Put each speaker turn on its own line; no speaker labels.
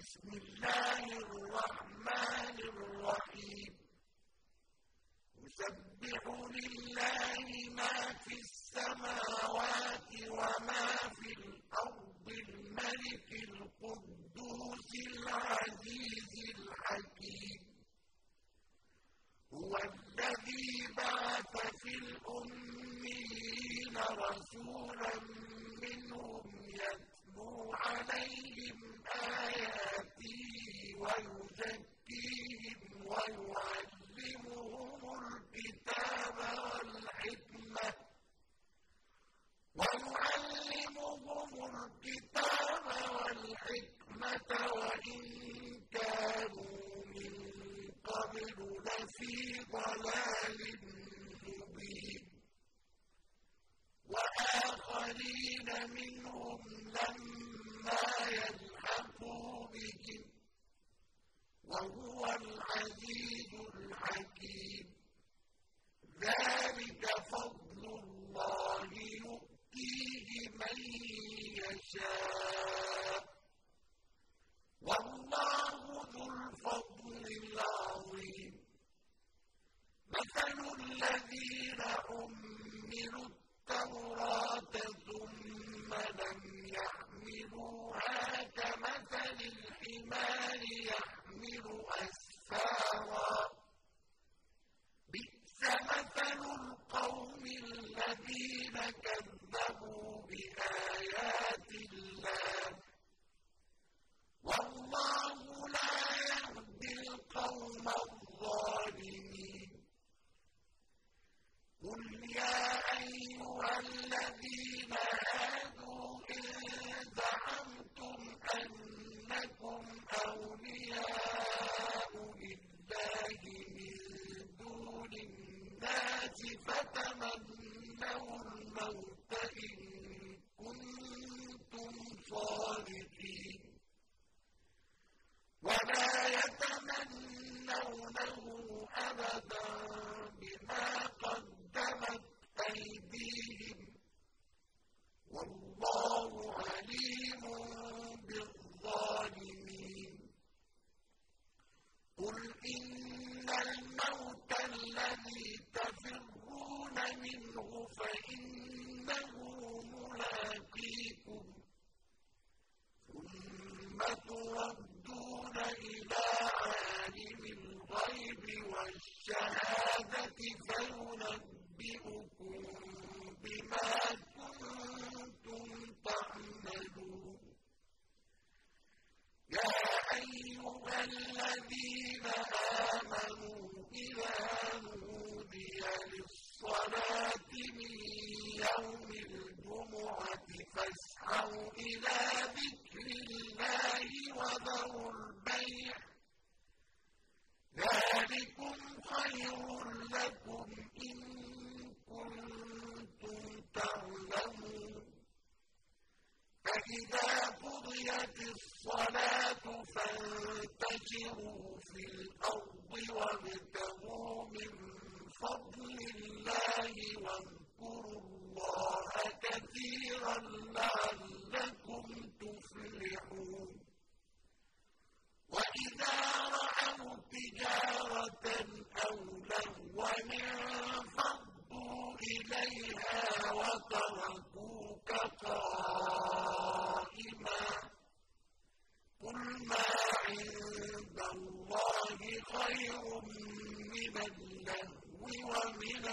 بسم الله الرحمن الرحيم. يسبح لله ما في السماوات وما في الأرض الملك القدوس العزيز الحكيم. هو الذي بعث في الأميين رسولا منهم يتلو ويزكيهم ويعلمهم الكتاب والحكمة. ويعلمهم الكتاب والحكمة وإن كانوا من قبل لفي ضلال مبين. وآخرين منهم لما يلقوا وهو العزيز الحكيم. ذلك فضل الله يؤتيه من يشاء. والله ذو الفضل العظيم. مثل الذين حملوا التوراة ثم لم بئس مثل القوم الذين كذبوا أيديهم الذين آمنوا إذا نودي للصلاة من يوم الجمعة فاسعوا إلى فإذا قضيت الصلاة فانتشروا في الأرض وابتغوا من خير من اللهو ومن